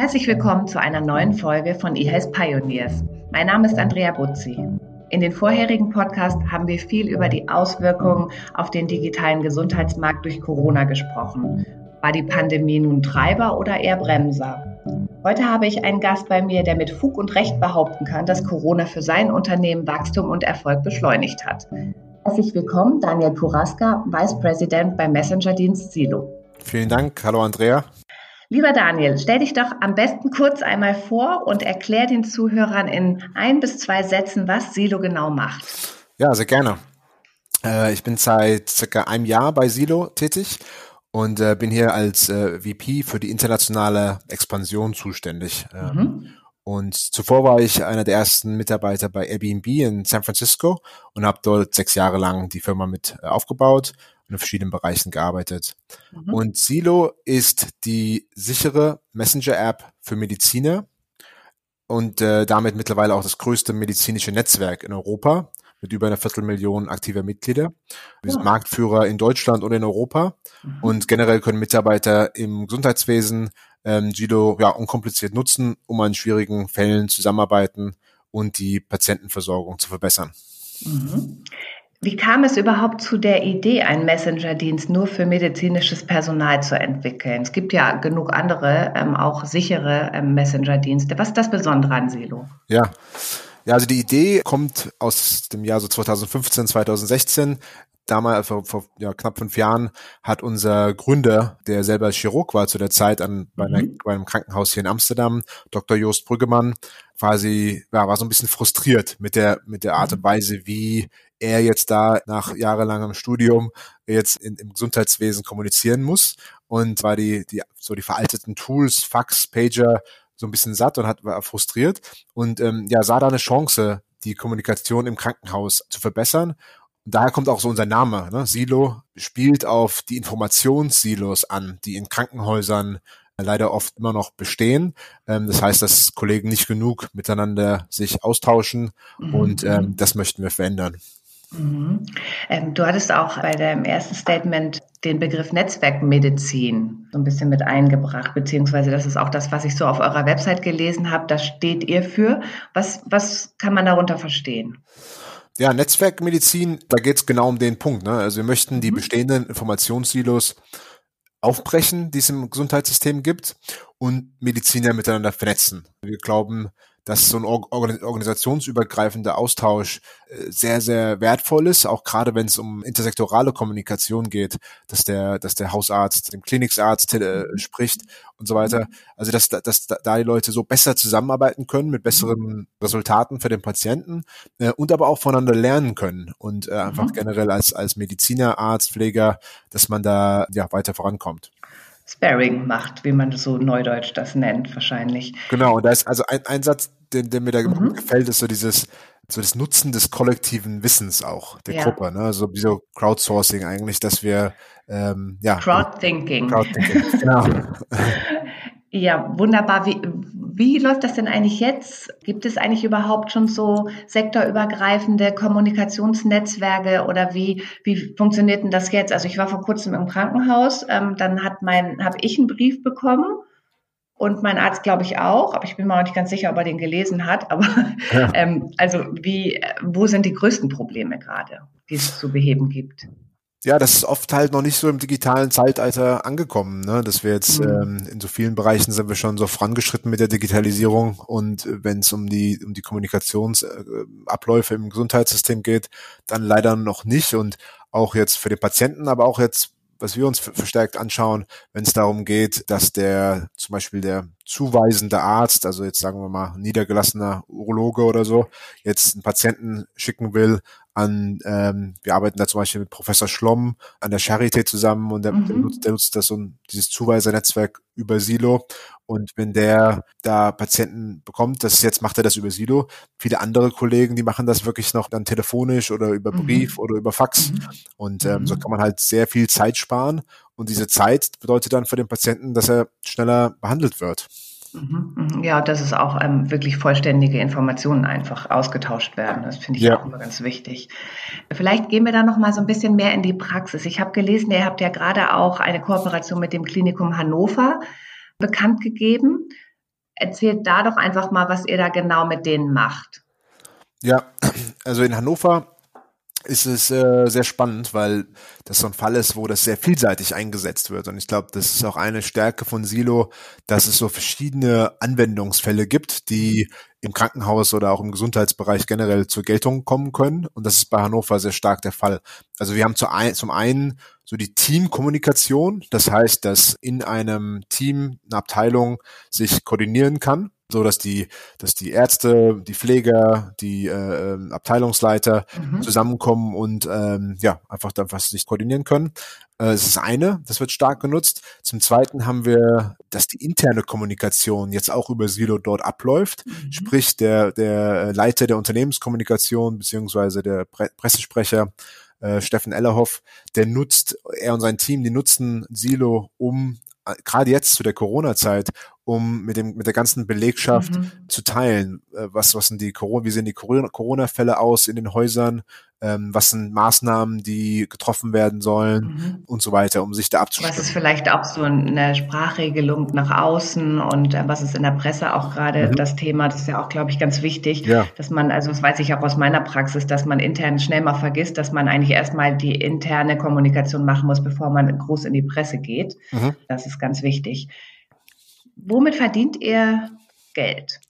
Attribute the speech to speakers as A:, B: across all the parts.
A: Herzlich willkommen zu einer neuen Folge von eHealth Pioneers. Mein Name ist Andrea Buzzi. In den vorherigen Podcasts haben wir viel über die Auswirkungen auf den digitalen Gesundheitsmarkt durch Corona gesprochen. War die Pandemie nun Treiber oder eher Bremser? Heute habe ich einen Gast bei mir, der mit Fug und Recht behaupten kann, dass Corona für sein Unternehmen Wachstum und Erfolg beschleunigt hat. Herzlich willkommen, Daniel Puraska, Vice President beim Messenger-Dienst Silo.
B: Vielen Dank. Hallo Andrea.
A: Lieber Daniel, stell dich doch am besten kurz einmal vor und erklär den Zuhörern in ein bis zwei Sätzen, was Silo genau macht.
B: Ja, sehr gerne. Äh, ich bin seit circa einem Jahr bei Silo tätig und äh, bin hier als äh, VP für die internationale Expansion zuständig. Ähm, mhm. Und zuvor war ich einer der ersten Mitarbeiter bei Airbnb in San Francisco und habe dort sechs Jahre lang die Firma mit aufgebaut in verschiedenen Bereichen gearbeitet. Mhm. Und Silo ist die sichere Messenger-App für Mediziner und äh, damit mittlerweile auch das größte medizinische Netzwerk in Europa mit über einer Viertelmillion aktiver Mitglieder. Wir sind ja. Marktführer in Deutschland und in Europa mhm. und generell können Mitarbeiter im Gesundheitswesen ähm, Gilo ja unkompliziert nutzen, um an schwierigen Fällen zusammenarbeiten und die Patientenversorgung zu verbessern.
A: Mhm. Wie kam es überhaupt zu der Idee, einen Messenger-Dienst nur für medizinisches Personal zu entwickeln? Es gibt ja genug andere, ähm, auch sichere ähm, Messenger-Dienste. Was ist das Besondere an Silo?
B: Ja. Ja, also die Idee kommt aus dem Jahr so 2015, 2016 damals, vor, vor ja, knapp fünf Jahren, hat unser Gründer, der selber Chirurg war zu der Zeit an, bei, einer, mhm. bei einem Krankenhaus hier in Amsterdam, Dr. Jost Brüggemann, quasi, ja, war so ein bisschen frustriert mit der, mit der Art und mhm. Weise, wie er jetzt da nach jahrelangem Studium jetzt in, im Gesundheitswesen kommunizieren muss und war die, die, so die veralteten Tools, Fax, Pager, so ein bisschen satt und hat, war frustriert und ähm, ja, sah da eine Chance, die Kommunikation im Krankenhaus zu verbessern daher kommt auch so unser Name. Ne? Silo spielt auf die Informationssilos an, die in Krankenhäusern leider oft immer noch bestehen. Ähm, das heißt, dass Kollegen nicht genug miteinander sich austauschen mhm. und ähm, das möchten wir verändern.
A: Mhm. Ähm, du hattest auch bei deinem ersten Statement den Begriff Netzwerkmedizin so ein bisschen mit eingebracht, beziehungsweise das ist auch das, was ich so auf eurer Website gelesen habe. Da steht ihr für. Was, was kann man darunter verstehen?
B: Ja, Netzwerkmedizin, da geht es genau um den Punkt. Ne? Also wir möchten die mhm. bestehenden Informationssilos aufbrechen, die es im Gesundheitssystem gibt und Mediziner miteinander vernetzen. Wir glauben, dass so ein organisationsübergreifender Austausch äh, sehr, sehr wertvoll ist, auch gerade wenn es um intersektorale Kommunikation geht, dass der, dass der Hausarzt dem Kliniksarzt äh, spricht und so weiter. Also dass, dass da die Leute so besser zusammenarbeiten können mit besseren Resultaten für den Patienten äh, und aber auch voneinander lernen können und äh, einfach mhm. generell als, als Mediziner, Arzt, Pfleger, dass man da ja weiter vorankommt.
A: Sparring macht, wie man so neudeutsch das nennt, wahrscheinlich.
B: Genau, und da ist also ein, ein Satz, der, der mir da mhm. gefällt, ist so dieses, so das Nutzen des kollektiven Wissens auch der ja. Gruppe, ne? So wie so Crowdsourcing eigentlich, dass wir ähm, ja.
A: Crowdthinking. Crowdthinking, genau. Ja, wunderbar. Wie, wie läuft das denn eigentlich jetzt? Gibt es eigentlich überhaupt schon so sektorübergreifende Kommunikationsnetzwerke oder wie, wie funktioniert denn das jetzt? Also ich war vor kurzem im Krankenhaus, ähm, dann hat mein, habe ich einen Brief bekommen und mein Arzt, glaube ich, auch, aber ich bin mir auch nicht ganz sicher, ob er den gelesen hat. Aber ja. ähm, also wie, wo sind die größten Probleme gerade, die es zu beheben gibt?
B: ja, das ist oft halt noch nicht so im digitalen Zeitalter angekommen, ne? dass wir jetzt mhm. ähm, in so vielen Bereichen sind wir schon so vorangeschritten mit der Digitalisierung und wenn es um die um die Kommunikationsabläufe im Gesundheitssystem geht, dann leider noch nicht und auch jetzt für den Patienten, aber auch jetzt was wir uns verstärkt anschauen, wenn es darum geht, dass der zum Beispiel der zuweisende Arzt, also jetzt sagen wir mal niedergelassener Urologe oder so, jetzt einen Patienten schicken will an, ähm, wir arbeiten da zum Beispiel mit Professor Schlomm an der Charité zusammen und der, mhm. der, nutzt, der nutzt das so ein, dieses Zuweisernetzwerk über Silo und wenn der da Patienten bekommt, das jetzt macht er das über Silo. Viele andere Kollegen, die machen das wirklich noch dann telefonisch oder über mhm. Brief mhm. oder über Fax. Mhm. Und ähm, so mhm. kann man halt sehr viel Zeit sparen. Und diese Zeit bedeutet dann für den Patienten, dass er schneller behandelt wird.
A: Mhm, ja, dass es auch ähm, wirklich vollständige Informationen einfach ausgetauscht werden. Das finde ich ja. auch immer ganz wichtig. Vielleicht gehen wir da noch mal so ein bisschen mehr in die Praxis. Ich habe gelesen, ihr habt ja gerade auch eine Kooperation mit dem Klinikum Hannover bekannt gegeben. Erzählt da doch einfach mal, was ihr da genau mit denen macht.
B: Ja, also in Hannover ist es äh, sehr spannend, weil das so ein Fall ist, wo das sehr vielseitig eingesetzt wird. Und ich glaube, das ist auch eine Stärke von Silo, dass es so verschiedene Anwendungsfälle gibt, die im Krankenhaus oder auch im Gesundheitsbereich generell zur Geltung kommen können. Und das ist bei Hannover sehr stark der Fall. Also wir haben zum einen so die Teamkommunikation. Das heißt, dass in einem Team eine Abteilung sich koordinieren kann so dass die, dass die Ärzte, die Pfleger, die äh, ähm, Abteilungsleiter mhm. zusammenkommen und ähm, ja einfach dann was sich koordinieren können. Äh, das ist eine, das wird stark genutzt. Zum Zweiten haben wir, dass die interne Kommunikation jetzt auch über Silo dort abläuft. Mhm. Sprich, der der Leiter der Unternehmenskommunikation beziehungsweise der Pre Pressesprecher äh, Steffen Ellerhoff, der nutzt, er und sein Team, die nutzen Silo, um äh, gerade jetzt zu der Corona-Zeit, um mit dem mit der ganzen Belegschaft mhm. zu teilen, äh, was was sind die Corona, wie sehen die Corona-Fälle aus in den Häusern, ähm, was sind Maßnahmen, die getroffen werden sollen mhm. und so weiter, um sich da abzustimmen.
A: Was ist vielleicht auch so eine Sprachregelung nach außen und äh, was ist in der Presse auch gerade mhm. das Thema, das ist ja auch, glaube ich, ganz wichtig, ja. dass man, also das weiß ich auch aus meiner Praxis, dass man intern schnell mal vergisst, dass man eigentlich erstmal die interne Kommunikation machen muss, bevor man groß in die Presse geht. Mhm. Das ist ganz wichtig. Womit verdient ihr Geld?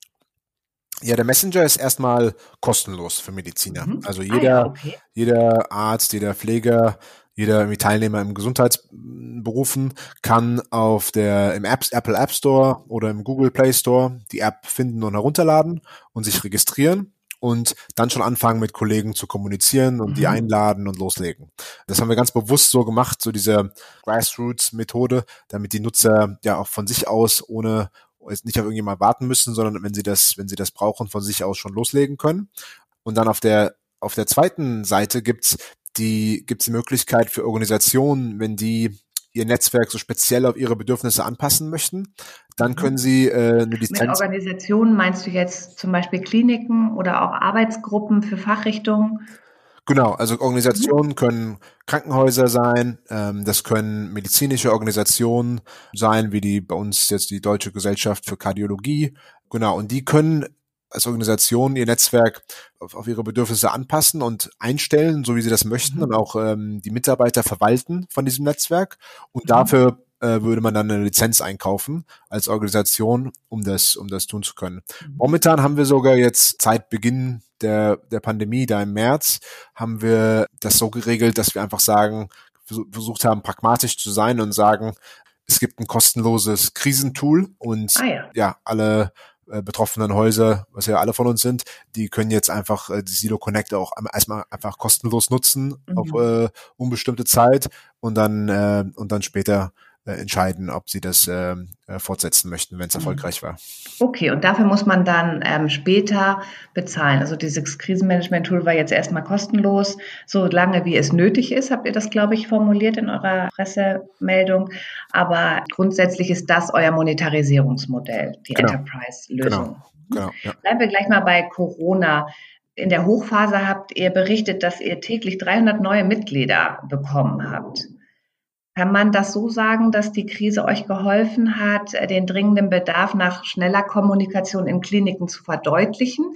B: Ja, der Messenger ist erstmal kostenlos für Mediziner. Mhm. Also jeder, ah, ja, okay. jeder Arzt, jeder Pfleger, jeder Teilnehmer im Gesundheitsberufen kann auf der im Apps, Apple App Store oder im Google Play Store die App finden und herunterladen und sich registrieren und dann schon anfangen mit Kollegen zu kommunizieren und mhm. die einladen und loslegen. Das haben wir ganz bewusst so gemacht, so diese Grassroots-Methode, damit die Nutzer ja auch von sich aus ohne jetzt nicht auf irgendjemand warten müssen, sondern wenn sie das, wenn sie das brauchen, von sich aus schon loslegen können. Und dann auf der auf der zweiten Seite gibt's die gibt's die Möglichkeit für Organisationen, wenn die ihr Netzwerk so speziell auf ihre Bedürfnisse anpassen möchten, dann mhm. können sie äh, eine Lizenz. Mit
A: Organisationen meinst du jetzt zum Beispiel Kliniken oder auch Arbeitsgruppen für Fachrichtungen?
B: Genau, also Organisationen können Krankenhäuser sein, ähm, das können medizinische Organisationen sein, wie die bei uns jetzt die Deutsche Gesellschaft für Kardiologie. Genau, und die können als Organisation ihr Netzwerk auf, auf, ihre Bedürfnisse anpassen und einstellen, so wie sie das möchten mhm. und auch ähm, die Mitarbeiter verwalten von diesem Netzwerk. Und mhm. dafür äh, würde man dann eine Lizenz einkaufen als Organisation, um das, um das tun zu können. Mhm. Momentan haben wir sogar jetzt seit Beginn der, der Pandemie, da im März, haben wir das so geregelt, dass wir einfach sagen, versucht haben, pragmatisch zu sein und sagen, es gibt ein kostenloses Krisentool und ah, ja. ja, alle äh, betroffenen Häuser, was ja alle von uns sind, die können jetzt einfach äh, die Silo Connect auch erstmal einfach kostenlos nutzen mhm. auf äh, unbestimmte Zeit und dann äh, und dann später äh, entscheiden, ob sie das äh, äh fortsetzen möchten, wenn es mhm. erfolgreich war.
A: Okay, und dafür muss man dann ähm, später bezahlen. Also dieses Krisenmanagement-Tool war jetzt erstmal kostenlos, so lange wie es nötig ist, habt ihr das, glaube ich, formuliert in eurer Pressemeldung. Aber grundsätzlich ist das euer Monetarisierungsmodell, die genau. Enterprise-Lösung. Genau. Genau, ja. Bleiben wir gleich mal bei Corona. In der Hochphase habt ihr berichtet, dass ihr täglich 300 neue Mitglieder bekommen habt. Kann man das so sagen, dass die Krise euch geholfen hat, den dringenden Bedarf nach schneller Kommunikation in Kliniken zu verdeutlichen?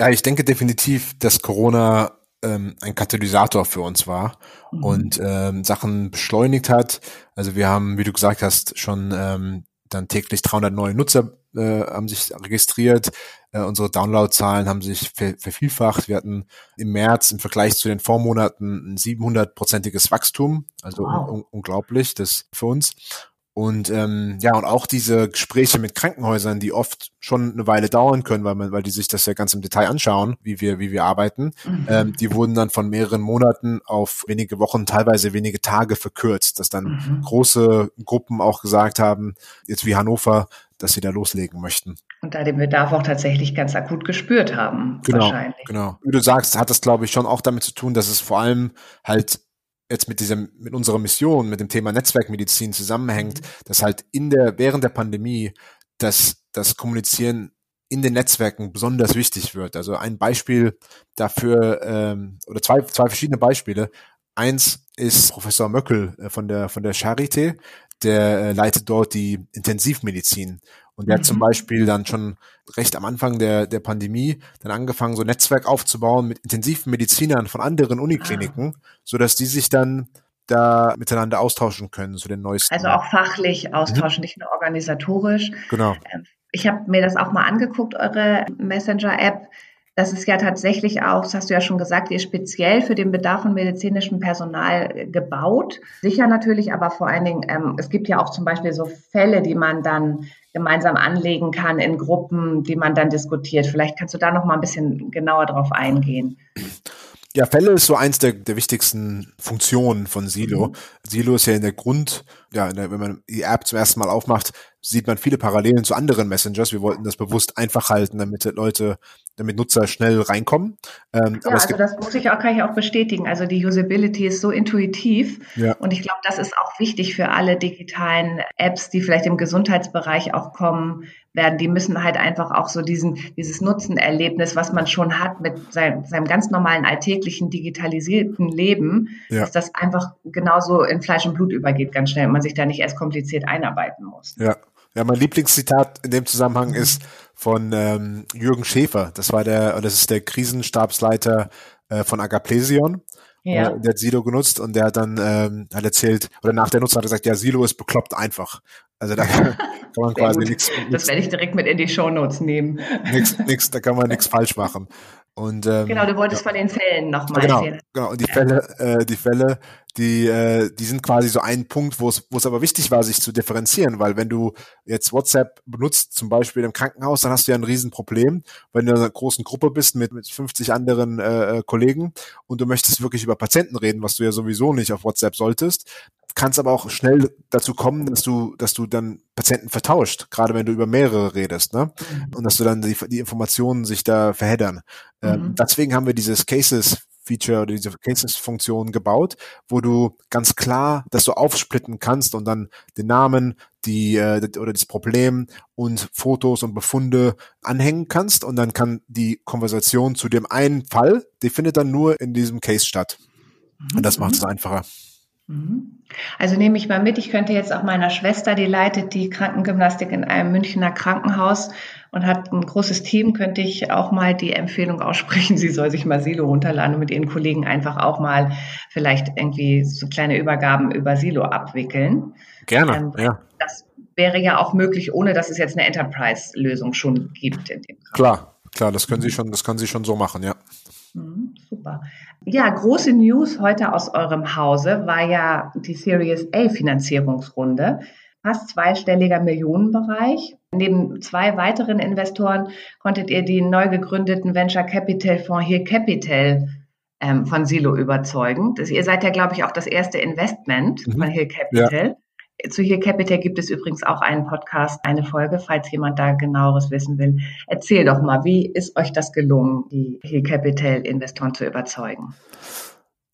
B: Ja, ich denke definitiv, dass Corona ähm, ein Katalysator für uns war mhm. und ähm, Sachen beschleunigt hat. Also wir haben, wie du gesagt hast, schon ähm, dann täglich 300 neue Nutzer äh, haben sich registriert. Äh, unsere Downloadzahlen haben sich ver vervielfacht. Wir hatten im März im Vergleich zu den Vormonaten ein 700-prozentiges Wachstum. Also wow. un unglaublich, das für uns. Und ähm, ja, und auch diese Gespräche mit Krankenhäusern, die oft schon eine Weile dauern können, weil man, weil die sich das ja ganz im Detail anschauen, wie wir, wie wir arbeiten, mhm. ähm, die wurden dann von mehreren Monaten auf wenige Wochen, teilweise wenige Tage verkürzt, dass dann mhm. große Gruppen auch gesagt haben, jetzt wie Hannover, dass sie da loslegen möchten.
A: Und da den Bedarf auch tatsächlich ganz akut gespürt haben,
B: genau, wahrscheinlich. Genau. Wie du sagst, hat das, glaube ich, schon auch damit zu tun, dass es vor allem halt jetzt mit diesem, mit unserer Mission, mit dem Thema Netzwerkmedizin zusammenhängt, mhm. dass halt in der, während der Pandemie dass das Kommunizieren in den Netzwerken besonders wichtig wird. Also ein Beispiel dafür, ähm, oder zwei, zwei verschiedene Beispiele. Eins ist Professor Möckel äh, von der, von der Charité, der äh, leitet dort die Intensivmedizin. Und der mhm. hat zum mhm. Beispiel dann schon recht am Anfang der, der Pandemie dann angefangen, so ein Netzwerk aufzubauen mit intensiven Medizinern von anderen Unikliniken, ah. so dass die sich dann da miteinander austauschen können zu den neuesten.
A: Also auch fachlich austauschen, mhm. nicht nur organisatorisch.
B: Genau.
A: Ähm, ich habe mir das auch mal angeguckt, eure Messenger-App. Das ist ja tatsächlich auch, das hast du ja schon gesagt, ihr speziell für den Bedarf von medizinischem Personal gebaut. Sicher natürlich, aber vor allen Dingen, ähm, es gibt ja auch zum Beispiel so Fälle, die man dann gemeinsam anlegen kann in Gruppen, die man dann diskutiert. Vielleicht kannst du da noch mal ein bisschen genauer drauf eingehen.
B: Ja, Fälle ist so eins der, der wichtigsten Funktionen von Silo. Mhm. Silo ist ja in der Grund, ja, der, wenn man die App zum ersten Mal aufmacht, sieht man viele Parallelen zu anderen Messengers. Wir wollten das bewusst einfach halten, damit Leute, damit Nutzer schnell reinkommen.
A: Ähm, ja, also das muss ich auch, kann ich auch bestätigen. Also die Usability ist so intuitiv. Ja. Und ich glaube, das ist auch wichtig für alle digitalen Apps, die vielleicht im Gesundheitsbereich auch kommen werden. Die müssen halt einfach auch so diesen, dieses Nutzenerlebnis, was man schon hat mit seinem, seinem ganz normalen alltäglichen digitalisierten Leben, ja. dass das einfach genauso in Fleisch und Blut übergeht ganz schnell und man sich da nicht erst kompliziert einarbeiten muss.
B: Ja. Ja, mein Lieblingszitat in dem Zusammenhang mhm. ist von ähm, Jürgen Schäfer. Das war der, das ist der Krisenstabsleiter äh, von Agaplesion. Ja. Äh, der hat Silo genutzt und der hat dann ähm, hat erzählt, oder nach der Nutzung hat er gesagt, ja, Silo ist bekloppt einfach. Also da kann man quasi nichts.
A: Das werde ich direkt mit in die Show Notes nehmen.
B: Nix, nix, da kann man nichts falsch machen. Und, ähm,
A: genau, du wolltest ja. von den Fällen nochmal
B: genau, erzählen. Genau, und die Fälle, äh, die Fälle, die, äh, die sind quasi so ein Punkt, wo es, wo es aber wichtig war, sich zu differenzieren, weil wenn du jetzt WhatsApp benutzt, zum Beispiel im Krankenhaus, dann hast du ja ein Riesenproblem, wenn du in einer großen Gruppe bist mit, mit 50 anderen äh, Kollegen und du möchtest wirklich über Patienten reden, was du ja sowieso nicht auf WhatsApp solltest, kann es aber auch schnell dazu kommen, dass du, dass du dann Patienten vertauscht, gerade wenn du über mehrere redest, ne? Mhm. Und dass du dann die, die Informationen sich da verheddern. Ähm, mhm. Ähm, deswegen haben wir dieses Cases Feature oder diese Cases-Funktion gebaut, wo du ganz klar das so aufsplitten kannst und dann den Namen, die äh, oder das Problem und Fotos und Befunde anhängen kannst und dann kann die Konversation zu dem einen Fall, die findet dann nur in diesem Case statt. Und das macht es mhm. einfacher.
A: Mhm. Also nehme ich mal mit, ich könnte jetzt auch meiner Schwester, die leitet die Krankengymnastik in einem Münchner Krankenhaus und hat ein großes Team, könnte ich auch mal die Empfehlung aussprechen, sie soll sich mal Silo runterladen und mit ihren Kollegen einfach auch mal vielleicht irgendwie so kleine Übergaben über Silo abwickeln.
B: Gerne, ähm, ja.
A: Das wäre ja auch möglich, ohne dass es jetzt eine Enterprise-Lösung schon gibt in
B: dem Klar, klar, das können Sie schon, das können Sie schon so machen, ja.
A: Super. Ja, große News heute aus eurem Hause war ja die Series A Finanzierungsrunde. Fast zweistelliger Millionenbereich. Neben zwei weiteren Investoren konntet ihr den neu gegründeten Venture Capital Fonds Here Capital ähm, von Silo überzeugen. Das, ihr seid ja, glaube ich, auch das erste Investment mhm. von Hill Capital. Ja. Zu Hier Capital gibt es übrigens auch einen Podcast, eine Folge, falls jemand da genaueres wissen will. Erzähl doch mal, wie ist euch das gelungen, die Hier Capital Investoren zu überzeugen?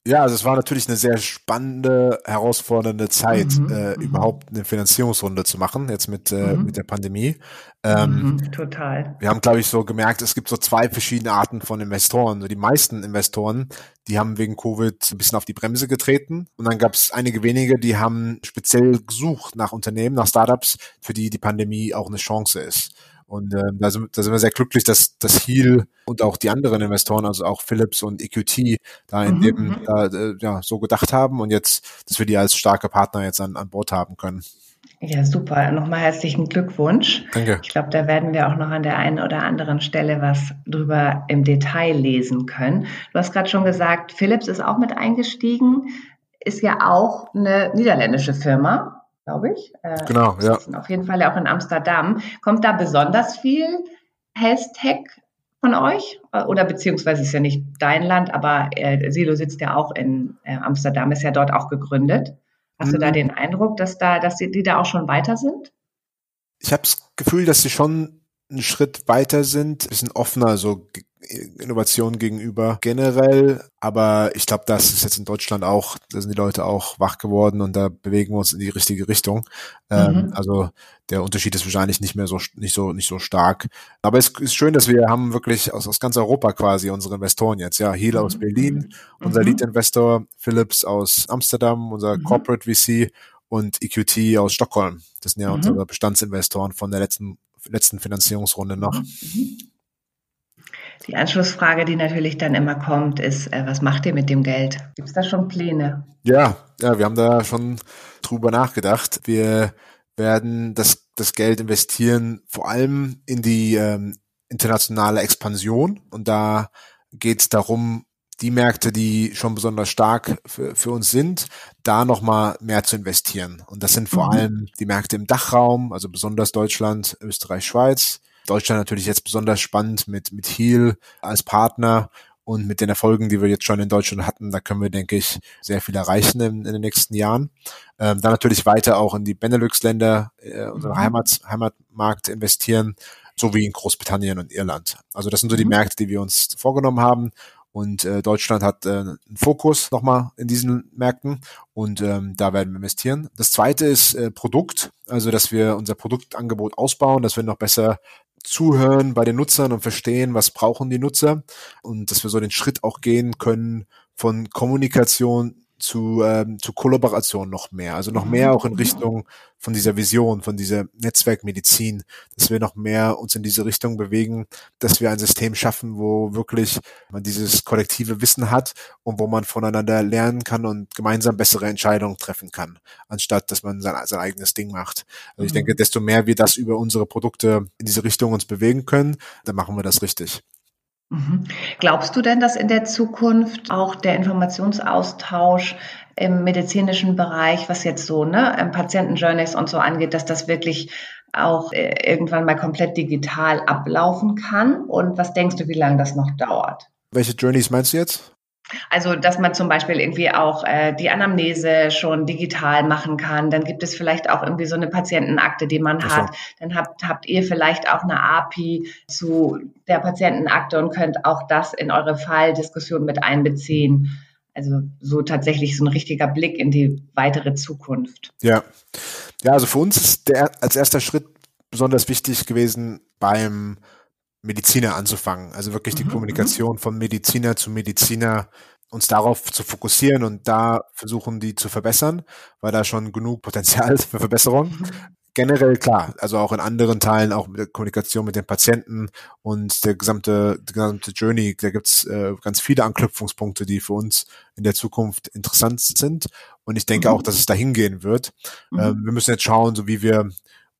B: Ja, also es war natürlich eine sehr spannende, herausfordernde Zeit, mhm, äh, mhm. überhaupt eine Finanzierungsrunde zu machen, jetzt mit, äh, mhm. mit der Pandemie.
A: Ähm, mhm, total.
B: Wir haben, glaube ich, so gemerkt, es gibt so zwei verschiedene Arten von Investoren. So die meisten Investoren, die haben wegen Covid ein bisschen auf die Bremse getreten. Und dann gab es einige wenige, die haben speziell gesucht nach Unternehmen, nach Startups, für die die Pandemie auch eine Chance ist. Und äh, da, sind, da sind wir sehr glücklich, dass dass Heal und auch die anderen Investoren, also auch Philips und EQT, da in mhm. dem mhm. äh, ja, so gedacht haben und jetzt, dass wir die als starke Partner jetzt an, an Bord haben können.
A: Ja, super. Nochmal herzlichen Glückwunsch.
B: Danke.
A: Ich glaube, da werden wir auch noch an der einen oder anderen Stelle was drüber im Detail lesen können. Du hast gerade schon gesagt, Philips ist auch mit eingestiegen, ist ja auch eine niederländische Firma glaube ich.
B: Äh, genau, ja.
A: Auf jeden Fall auch in Amsterdam. Kommt da besonders viel Tech von euch? Oder beziehungsweise ist ja nicht dein Land, aber äh, Silo sitzt ja auch in äh, Amsterdam, ist ja dort auch gegründet. Hast mhm. du da mhm. den Eindruck, dass da, dass die, die da auch schon weiter sind?
B: Ich habe das Gefühl, dass sie schon einen Schritt weiter sind, bisschen offener so Innovation gegenüber generell. Aber ich glaube, das ist jetzt in Deutschland auch, da sind die Leute auch wach geworden und da bewegen wir uns in die richtige Richtung. Ähm, mhm. Ähm, also der Unterschied ist wahrscheinlich nicht mehr so nicht so nicht so stark. Aber es ist schön, dass wir haben wirklich aus, aus ganz Europa quasi unsere Investoren jetzt. Ja, Heal aus mhm. Berlin, mhm. unser Lead-Investor, Philips aus Amsterdam, unser mhm. Corporate VC und EQT aus Stockholm. Das sind ja mhm. unsere Bestandsinvestoren von der letzten letzten Finanzierungsrunde noch.
A: Die Anschlussfrage, die natürlich dann immer kommt, ist, äh, was macht ihr mit dem Geld? Gibt es da schon Pläne?
B: Ja, ja, wir haben da schon drüber nachgedacht. Wir werden das, das Geld investieren, vor allem in die ähm, internationale Expansion. Und da geht es darum, die Märkte, die schon besonders stark für, für uns sind, da nochmal mehr zu investieren. Und das sind vor mhm. allem die Märkte im Dachraum, also besonders Deutschland, Österreich, Schweiz. Deutschland natürlich jetzt besonders spannend mit, mit Heal als Partner und mit den Erfolgen, die wir jetzt schon in Deutschland hatten, da können wir, denke ich, sehr viel erreichen in, in den nächsten Jahren. Ähm, dann natürlich weiter auch in die Benelux-Länder, äh, unseren mhm. Heimat, Heimatmarkt investieren, sowie in Großbritannien und Irland. Also das sind so die mhm. Märkte, die wir uns vorgenommen haben. Und äh, Deutschland hat äh, einen Fokus nochmal in diesen Märkten und ähm, da werden wir investieren. Das zweite ist äh, Produkt, also dass wir unser Produktangebot ausbauen, dass wir noch besser zuhören bei den Nutzern und verstehen, was brauchen die Nutzer und dass wir so den Schritt auch gehen können von Kommunikation zu, ähm, zu Kollaboration noch mehr. Also noch mehr auch in Richtung von dieser Vision, von dieser Netzwerkmedizin, dass wir noch mehr uns in diese Richtung bewegen, dass wir ein System schaffen, wo wirklich man dieses kollektive Wissen hat und wo man voneinander lernen kann und gemeinsam bessere Entscheidungen treffen kann, anstatt dass man sein, sein eigenes Ding macht. Also ich mhm. denke, desto mehr wir das über unsere Produkte in diese Richtung uns bewegen können, dann machen wir das richtig.
A: Mhm. Glaubst du denn, dass in der Zukunft auch der Informationsaustausch im medizinischen Bereich, was jetzt so ne, Patientenjourneys und so angeht, dass das wirklich auch äh, irgendwann mal komplett digital ablaufen kann? Und was denkst du, wie lange das noch dauert?
B: Welche Journeys meinst du jetzt?
A: Also, dass man zum Beispiel irgendwie auch äh, die Anamnese schon digital machen kann. Dann gibt es vielleicht auch irgendwie so eine Patientenakte, die man so. hat. Dann habt, habt ihr vielleicht auch eine API zu der Patientenakte und könnt auch das in eure Falldiskussion mit einbeziehen. Also so tatsächlich so ein richtiger Blick in die weitere Zukunft.
B: Ja, ja, also für uns ist der als erster Schritt besonders wichtig gewesen beim Mediziner anzufangen. Also wirklich die mhm. Kommunikation von Mediziner zu Mediziner uns darauf zu fokussieren und da versuchen, die zu verbessern, weil da schon genug Potenzial ist für Verbesserung. Mhm. Generell klar, also auch in anderen Teilen, auch mit der Kommunikation mit den Patienten und der gesamte, die gesamte Journey, da gibt's äh, ganz viele Anknüpfungspunkte, die für uns in der Zukunft interessant sind. Und ich denke mhm. auch, dass es dahin gehen wird. Mhm. Ähm, wir müssen jetzt schauen, so wie wir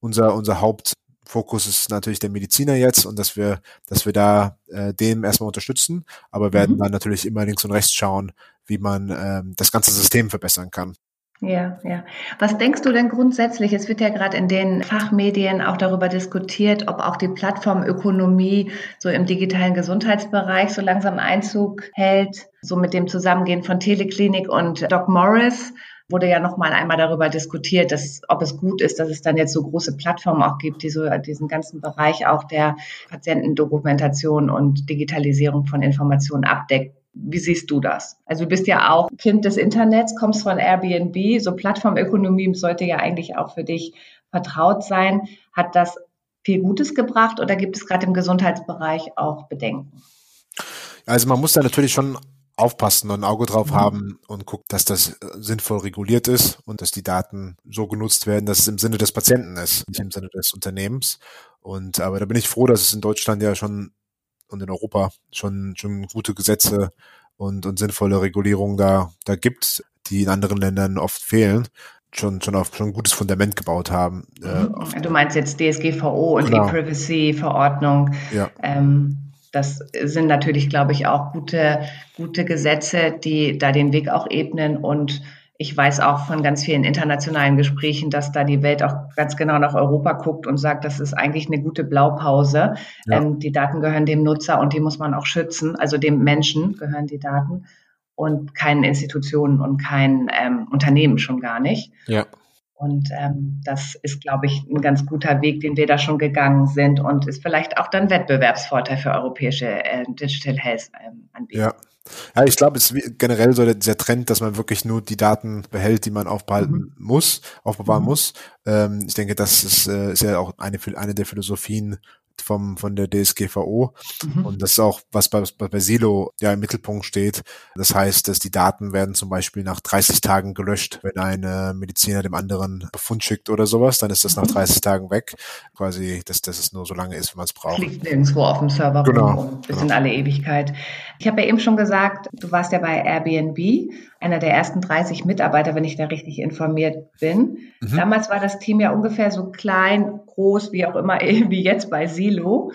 B: unser, unser Haupt Fokus ist natürlich der Mediziner jetzt und dass wir, dass wir da äh, dem erstmal unterstützen, aber werden mhm. dann natürlich immer links und rechts schauen, wie man ähm, das ganze System verbessern kann.
A: Ja, ja. Was denkst du denn grundsätzlich? Es wird ja gerade in den Fachmedien auch darüber diskutiert, ob auch die Plattformökonomie so im digitalen Gesundheitsbereich so langsam Einzug hält, so mit dem Zusammengehen von Teleklinik und Doc Morris wurde ja noch mal einmal darüber diskutiert, dass, ob es gut ist, dass es dann jetzt so große Plattformen auch gibt, die so diesen ganzen Bereich auch der Patientendokumentation und Digitalisierung von Informationen abdeckt. Wie siehst du das? Also du bist ja auch Kind des Internets, kommst von Airbnb, so Plattformökonomie sollte ja eigentlich auch für dich vertraut sein. Hat das viel Gutes gebracht oder gibt es gerade im Gesundheitsbereich auch Bedenken?
B: Also man muss da natürlich schon aufpassen und ein Auge drauf mhm. haben und gucken, dass das äh, sinnvoll reguliert ist und dass die Daten so genutzt werden, dass es im Sinne des Patienten ist, nicht im Sinne des Unternehmens. Und aber da bin ich froh, dass es in Deutschland ja schon und in Europa schon schon gute Gesetze und, und sinnvolle Regulierungen da da gibt, die in anderen Ländern oft fehlen schon schon auf schon ein gutes Fundament gebaut haben.
A: Äh, mhm. du meinst jetzt DSGVO und genau. E-Privacy-Verordnung. Ja. Ähm, das sind natürlich, glaube ich, auch gute, gute Gesetze, die da den Weg auch ebnen. Und ich weiß auch von ganz vielen internationalen Gesprächen, dass da die Welt auch ganz genau nach Europa guckt und sagt, das ist eigentlich eine gute Blaupause. Ja. Ähm, die Daten gehören dem Nutzer und die muss man auch schützen. Also dem Menschen gehören die Daten und keinen Institutionen und kein ähm, Unternehmen schon gar nicht. Ja. Und ähm, das ist, glaube ich, ein ganz guter Weg, den wir da schon gegangen sind und ist vielleicht auch dann Wettbewerbsvorteil für europäische äh, Digital Health ähm, Anbieter.
B: Ja. Ja, ich glaube, es ist generell so der, dieser Trend, dass man wirklich nur die Daten behält, die man aufbehalten mhm. muss, aufbewahren mhm. muss. Ähm, ich denke, das ist, äh, ist ja auch eine, eine der Philosophien vom, von der DSGVO. Mhm. Und das ist auch, was bei, bei Silo ja im Mittelpunkt steht. Das heißt, dass die Daten werden zum Beispiel nach 30 Tagen gelöscht. Wenn ein Mediziner dem anderen Befund schickt oder sowas, dann ist das nach 30 mhm. Tagen weg. Quasi, dass, dass es nur so lange ist, wie man es braucht.
A: Liegt nirgendwo auf dem Server
B: genau, rum
A: bis genau. in alle Ewigkeit. Ich habe ja eben schon gesagt, du warst ja bei Airbnb, einer der ersten 30 Mitarbeiter, wenn ich da richtig informiert bin. Mhm. Damals war das Team ja ungefähr so klein, groß, wie auch immer, wie jetzt bei Silo.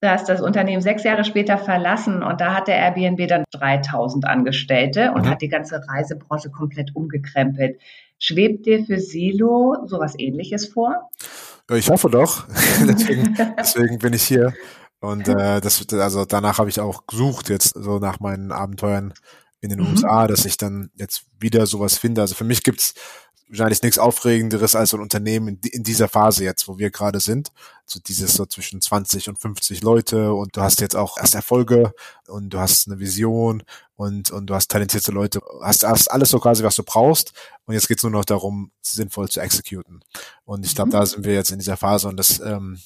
A: Da ist das Unternehmen sechs Jahre später verlassen und da hat der Airbnb dann 3000 Angestellte und mhm. hat die ganze Reisebranche komplett umgekrempelt. Schwebt dir für Silo sowas ähnliches vor?
B: Ich hoffe doch. deswegen, deswegen bin ich hier. Und äh, das, also danach habe ich auch gesucht, jetzt so nach meinen Abenteuern in den mhm. USA, dass ich dann jetzt wieder sowas finde. Also für mich gibt's wahrscheinlich nichts Aufregenderes als so ein Unternehmen in, dieser Phase jetzt, wo wir gerade sind. So dieses so zwischen 20 und 50 Leute und du hast jetzt auch erst Erfolge und du hast eine Vision und, und du hast talentierte Leute, hast, hast alles so quasi, was du brauchst. Und jetzt geht's nur noch darum, sinnvoll zu exekuten. Und ich glaube, mhm. da sind wir jetzt in dieser Phase und das, ähm,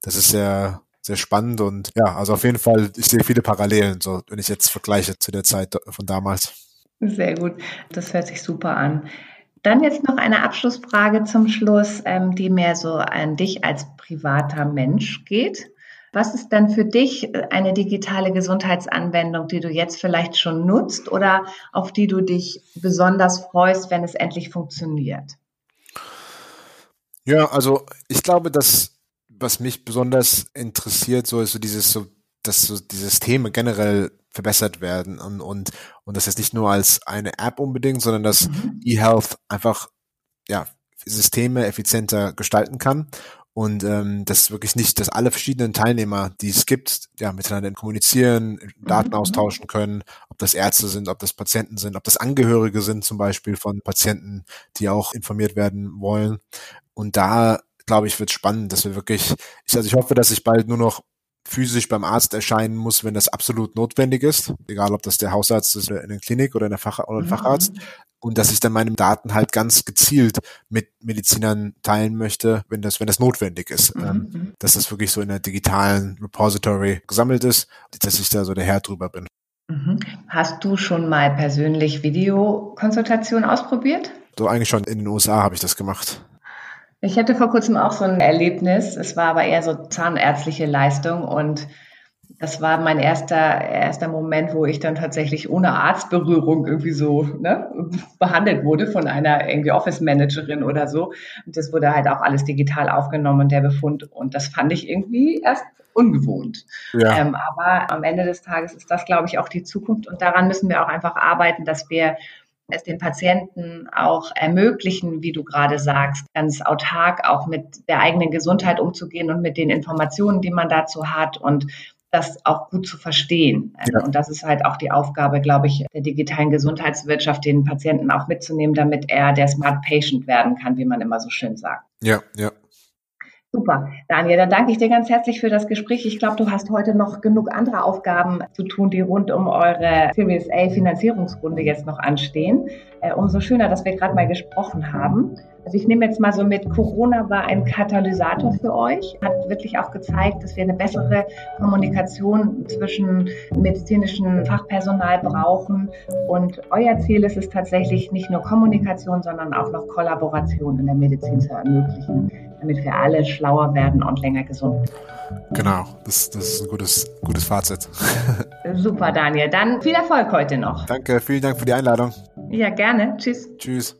B: das ist sehr, sehr spannend und ja, also auf jeden Fall, ich sehe viele Parallelen, so wenn ich jetzt vergleiche zu der Zeit von damals.
A: Sehr gut, das hört sich super an. Dann jetzt noch eine Abschlussfrage zum Schluss, ähm, die mehr so an dich als privater Mensch geht. Was ist denn für dich eine digitale Gesundheitsanwendung, die du jetzt vielleicht schon nutzt oder auf die du dich besonders freust, wenn es endlich funktioniert?
B: Ja, also ich glaube, dass was mich besonders interessiert, so ist so dieses so, dass so die Systeme generell verbessert werden und und und das jetzt nicht nur als eine App unbedingt, sondern dass mhm. eHealth einfach ja Systeme effizienter gestalten kann und ähm, das wirklich nicht, dass alle verschiedenen Teilnehmer, die es gibt, ja miteinander kommunizieren, Daten mhm. austauschen können, ob das Ärzte sind, ob das Patienten sind, ob das Angehörige sind zum Beispiel von Patienten, die auch informiert werden wollen. Und da glaube ich, wird spannend, dass wir wirklich, ich, also ich hoffe, dass ich bald nur noch physisch beim Arzt erscheinen muss, wenn das absolut notwendig ist, egal ob das der Hausarzt ist in der Klinik oder in der Fach oder ein mhm. Facharzt, und dass ich dann meine Daten halt ganz gezielt mit Medizinern teilen möchte, wenn das, wenn das notwendig ist, mhm. ähm, dass das wirklich so in der digitalen Repository gesammelt ist, dass ich da so der Herr drüber bin.
A: Mhm. Hast du schon mal persönlich Videokonsultation ausprobiert?
B: So eigentlich schon in den USA habe ich das gemacht.
A: Ich hatte vor kurzem auch so ein Erlebnis. Es war aber eher so zahnärztliche Leistung und das war mein erster, erster Moment, wo ich dann tatsächlich ohne Arztberührung irgendwie so ne, behandelt wurde von einer irgendwie Office Managerin oder so. Und das wurde halt auch alles digital aufgenommen, der Befund. Und das fand ich irgendwie erst ungewohnt. Ja. Ähm, aber am Ende des Tages ist das, glaube ich, auch die Zukunft. Und daran müssen wir auch einfach arbeiten, dass wir es den Patienten auch ermöglichen, wie du gerade sagst, ganz autark auch mit der eigenen Gesundheit umzugehen und mit den Informationen, die man dazu hat und das auch gut zu verstehen. Ja. Und das ist halt auch die Aufgabe, glaube ich, der digitalen Gesundheitswirtschaft, den Patienten auch mitzunehmen, damit er der Smart Patient werden kann, wie man immer so schön sagt.
B: Ja, ja.
A: Super. Daniel, dann danke ich dir ganz herzlich für das Gespräch. Ich glaube, du hast heute noch genug andere Aufgaben zu tun, die rund um eure Series A Finanzierungsrunde jetzt noch anstehen. Äh, umso schöner, dass wir gerade mal gesprochen haben. Also ich nehme jetzt mal so mit, Corona war ein Katalysator für euch, hat wirklich auch gezeigt, dass wir eine bessere Kommunikation zwischen medizinischem Fachpersonal brauchen. Und euer Ziel ist es tatsächlich nicht nur Kommunikation, sondern auch noch Kollaboration in der Medizin zu ermöglichen, damit wir alle schlauer werden und länger gesund.
B: Genau, das, das ist ein gutes, gutes Fazit.
A: Super, Daniel. Dann viel Erfolg heute noch.
B: Danke, vielen Dank für die Einladung.
A: Ja, gerne. Tschüss.
B: Tschüss.